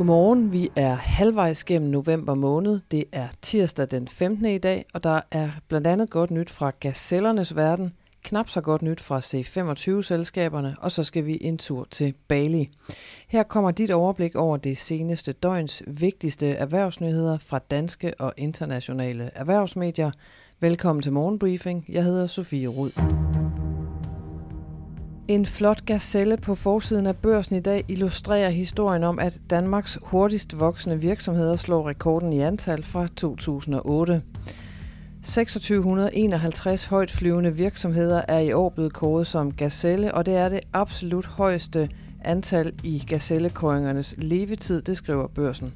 Godmorgen, vi er halvvejs gennem november måned. Det er tirsdag den 15. i dag, og der er blandt andet godt nyt fra gazellernes verden, knap så godt nyt fra C25-selskaberne, og så skal vi en tur til Bali. Her kommer dit overblik over det seneste døgns vigtigste erhvervsnyheder fra danske og internationale erhvervsmedier. Velkommen til Morgenbriefing. Jeg hedder Sofie Rud. En flot gazelle på forsiden af børsen i dag illustrerer historien om, at Danmarks hurtigst voksende virksomheder slår rekorden i antal fra 2008. 2651 højt flyvende virksomheder er i år blevet kåret som gazelle, og det er det absolut højeste antal i gazellekåringernes levetid, det skriver børsen.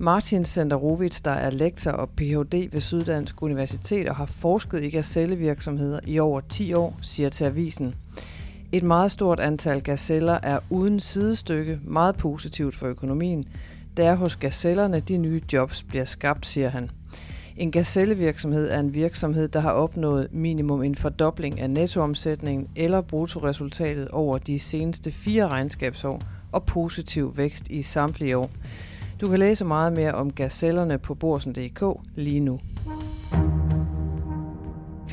Martin Senderovits, der er lektor og Ph.D. ved Syddansk Universitet og har forsket i gazellevirksomheder i over 10 år, siger til avisen. Et meget stort antal gazeller er uden sidestykke meget positivt for økonomien. Det er hos gazellerne, de nye jobs bliver skabt, siger han. En gazellevirksomhed er en virksomhed, der har opnået minimum en fordobling af nettoomsætningen eller bruttoresultatet over de seneste fire regnskabsår og positiv vækst i samtlige år. Du kan læse meget mere om gazellerne på borsen.dk lige nu.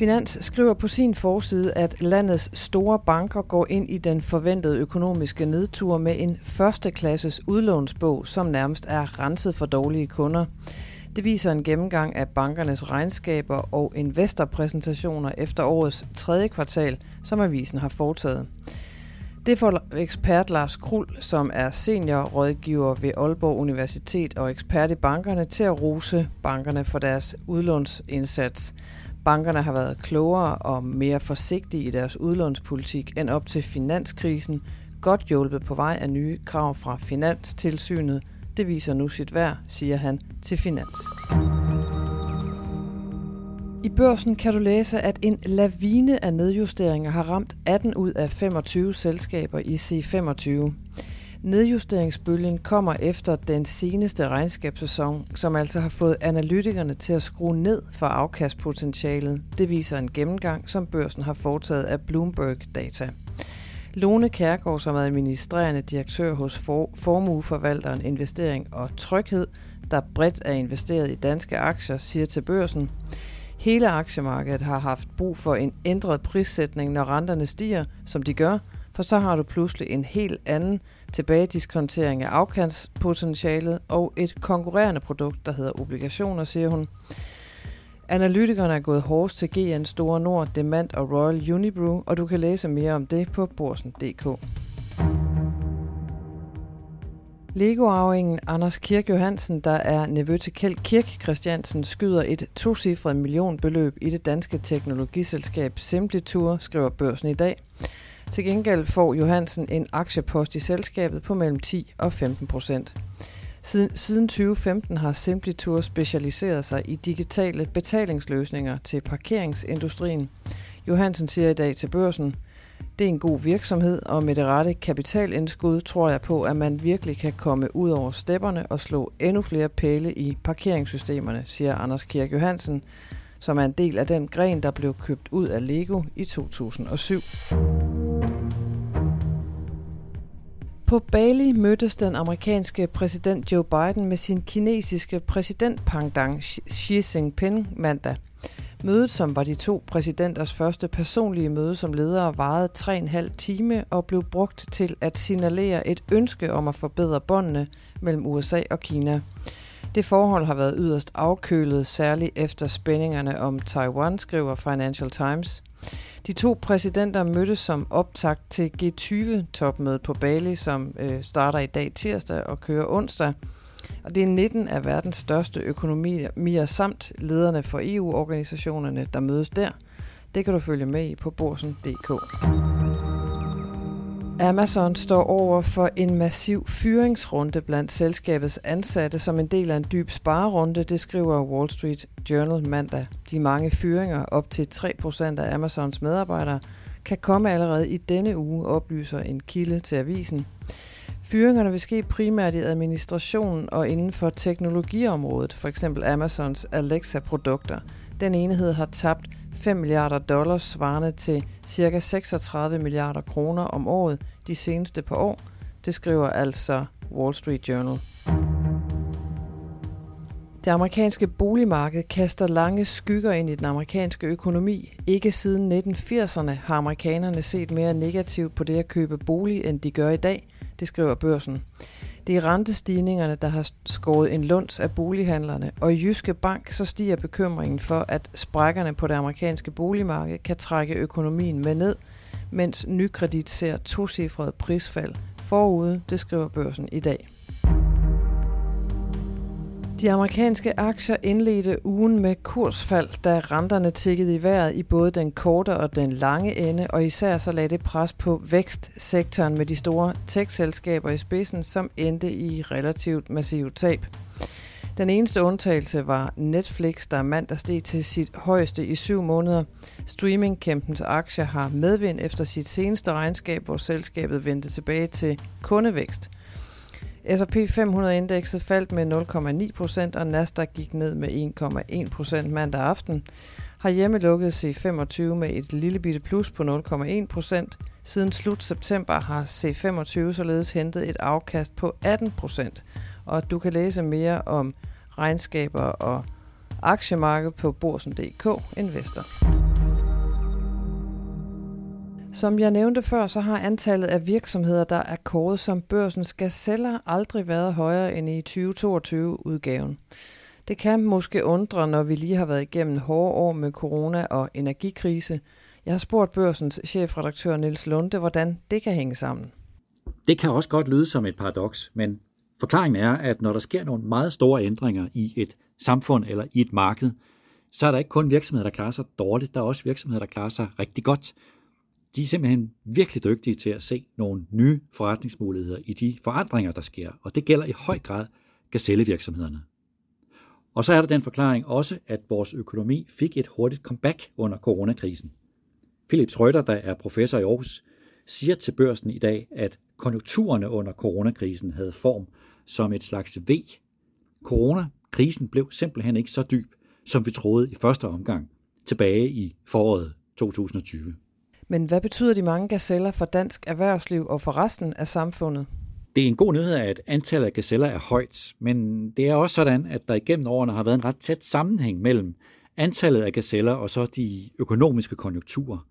Finans skriver på sin forside, at landets store banker går ind i den forventede økonomiske nedtur med en førsteklasses udlånsbog, som nærmest er renset for dårlige kunder. Det viser en gennemgang af bankernes regnskaber og investorpræsentationer efter årets tredje kvartal, som avisen har foretaget. Det får ekspert Lars Krul, som er seniorrådgiver ved Aalborg Universitet og ekspert i bankerne, til at rose bankerne for deres udlånsindsats. Bankerne har været klogere og mere forsigtige i deres udlånspolitik end op til finanskrisen, godt hjulpet på vej af nye krav fra Finanstilsynet. Det viser nu sit værd, siger han til Finans. I børsen kan du læse, at en lavine af nedjusteringer har ramt 18 ud af 25 selskaber i C25. Nedjusteringsbølgen kommer efter den seneste regnskabssæson, som altså har fået analytikerne til at skrue ned for afkastpotentialet. Det viser en gennemgang, som børsen har foretaget af Bloomberg Data. Lone Kærgaard, som er administrerende direktør hos for- Formueforvalteren Investering og Tryghed, der bredt er investeret i danske aktier, siger til børsen, Hele aktiemarkedet har haft brug for en ændret prissætning, når renterne stiger, som de gør, for så har du pludselig en helt anden tilbagediskontering af afkantspotentialet og et konkurrerende produkt, der hedder obligationer, siger hun. Analytikerne er gået hårdest til GN Store Nord, Demand og Royal Unibrew, og du kan læse mere om det på borsen.dk. Lego-arvingen Anders Kirk Johansen, der er nevø til Kjeld Kirk Christiansen, skyder et tocifret millionbeløb i det danske teknologiselskab Simplitur, skriver børsen i dag. Til gengæld får Johansen en aktiepost i selskabet på mellem 10 og 15 procent. Siden, siden 2015 har Simplitour specialiseret sig i digitale betalingsløsninger til parkeringsindustrien. Johansen siger i dag til børsen, det er en god virksomhed, og med det rette kapitalindskud tror jeg på, at man virkelig kan komme ud over stepperne og slå endnu flere pæle i parkeringssystemerne, siger Anders Kirk Johansen, som er en del af den gren, der blev købt ud af Lego i 2007. På Bali mødtes den amerikanske præsident Joe Biden med sin kinesiske præsident Pangdang Xi Jinping mandag. Mødet, som var de to præsidenters første personlige møde som ledere, varede 3,5 time og blev brugt til at signalere et ønske om at forbedre båndene mellem USA og Kina. Det forhold har været yderst afkølet, særligt efter spændingerne om Taiwan, skriver Financial Times. De to præsidenter mødtes som optakt til G20-topmødet på Bali, som øh, starter i dag tirsdag og kører onsdag. Og det er 19 af verdens største økonomier samt lederne for EU-organisationerne, der mødes der. Det kan du følge med i på borsen.dk. Amazon står over for en massiv fyringsrunde blandt selskabets ansatte som en del af en dyb sparerunde, det skriver Wall Street Journal mandag. De mange fyringer, op til 3% af Amazons medarbejdere, kan komme allerede i denne uge, oplyser en kilde til avisen. Fyringerne vil ske primært i administrationen og inden for teknologiområdet, for eksempel Amazons Alexa-produkter. Den enhed har tabt 5 milliarder dollars, svarende til ca. 36 milliarder kroner om året de seneste par år. Det skriver altså Wall Street Journal. Det amerikanske boligmarked kaster lange skygger ind i den amerikanske økonomi. Ikke siden 1980'erne har amerikanerne set mere negativt på det at købe bolig, end de gør i dag, det skriver børsen. Det er rentestigningerne, der har skåret en lunds af bolighandlerne, og i Jyske Bank så stiger bekymringen for, at sprækkerne på det amerikanske boligmarked kan trække økonomien med ned, mens nykredit ser tocifret prisfald forude, det skriver børsen i dag. De amerikanske aktier indledte ugen med kursfald, da renterne tikkede i vejret i både den korte og den lange ende, og især så lagde det pres på vækstsektoren med de store tech-selskaber i spidsen, som endte i relativt massive tab. Den eneste undtagelse var Netflix, der mandag steg til sit højeste i syv måneder. Streamingkæmpens aktier har medvind efter sit seneste regnskab, hvor selskabet vendte tilbage til kundevækst – S&P 500-indekset faldt med 0,9 procent, og Nasdaq gik ned med 1,1 procent mandag aften. Har hjemme lukket C25 med et lille bitte plus på 0,1 procent. Siden slut september har C25 således hentet et afkast på 18 procent. Og du kan læse mere om regnskaber og aktiemarkedet på borsen.dk Investor. Som jeg nævnte før, så har antallet af virksomheder, der er kåret som børsens gazeller, aldrig været højere end i 2022-udgaven. Det kan måske undre, når vi lige har været igennem hårde år med corona og energikrise. Jeg har spurgt børsens chefredaktør Niels Lunde, hvordan det kan hænge sammen. Det kan også godt lyde som et paradoks, men forklaringen er, at når der sker nogle meget store ændringer i et samfund eller i et marked, så er der ikke kun virksomheder, der klarer sig dårligt, der er også virksomheder, der klarer sig rigtig godt de er simpelthen virkelig dygtige til at se nogle nye forretningsmuligheder i de forandringer, der sker, og det gælder i høj grad gazellevirksomhederne. Og så er der den forklaring også, at vores økonomi fik et hurtigt comeback under coronakrisen. Philip Schrøder, der er professor i Aarhus, siger til børsen i dag, at konjunkturerne under coronakrisen havde form som et slags V. Coronakrisen blev simpelthen ikke så dyb, som vi troede i første omgang, tilbage i foråret 2020. Men hvad betyder de mange gazeller for dansk erhvervsliv og for resten af samfundet? Det er en god nyhed, at antallet af gazeller er højt, men det er også sådan, at der igennem årene har været en ret tæt sammenhæng mellem antallet af gazeller og så de økonomiske konjunkturer.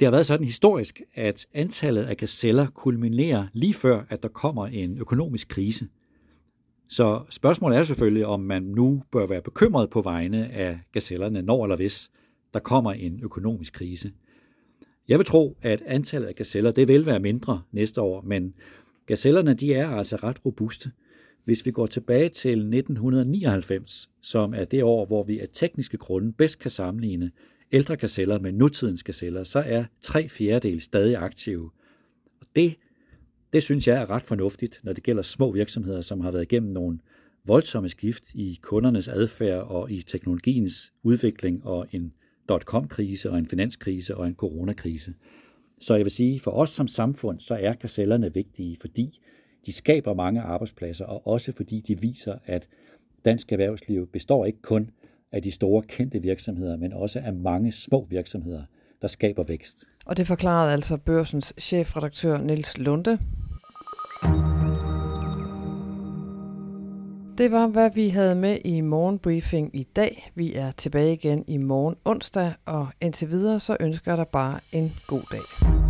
Det har været sådan historisk, at antallet af gazeller kulminerer lige før, at der kommer en økonomisk krise. Så spørgsmålet er selvfølgelig, om man nu bør være bekymret på vegne af gazellerne, når eller hvis der kommer en økonomisk krise. Jeg vil tro, at antallet af gazeller det vil være mindre næste år, men gazellerne de er altså ret robuste. Hvis vi går tilbage til 1999, som er det år, hvor vi af tekniske grunde bedst kan sammenligne ældre gazeller med nutidens gazeller, så er tre fjerdedel stadig aktive. Og det, det synes jeg er ret fornuftigt, når det gælder små virksomheder, som har været igennem nogle voldsomme skift i kundernes adfærd og i teknologiens udvikling og en dot-com-krise og en finanskrise og en coronakrise. Så jeg vil sige, for os som samfund, så er kasellerne vigtige, fordi de skaber mange arbejdspladser, og også fordi de viser, at dansk erhvervsliv består ikke kun af de store kendte virksomheder, men også af mange små virksomheder, der skaber vækst. Og det forklarede altså børsens chefredaktør Niels Lunde. Det var, hvad vi havde med i morgenbriefing i dag. Vi er tilbage igen i morgen onsdag, og indtil videre så ønsker jeg dig bare en god dag.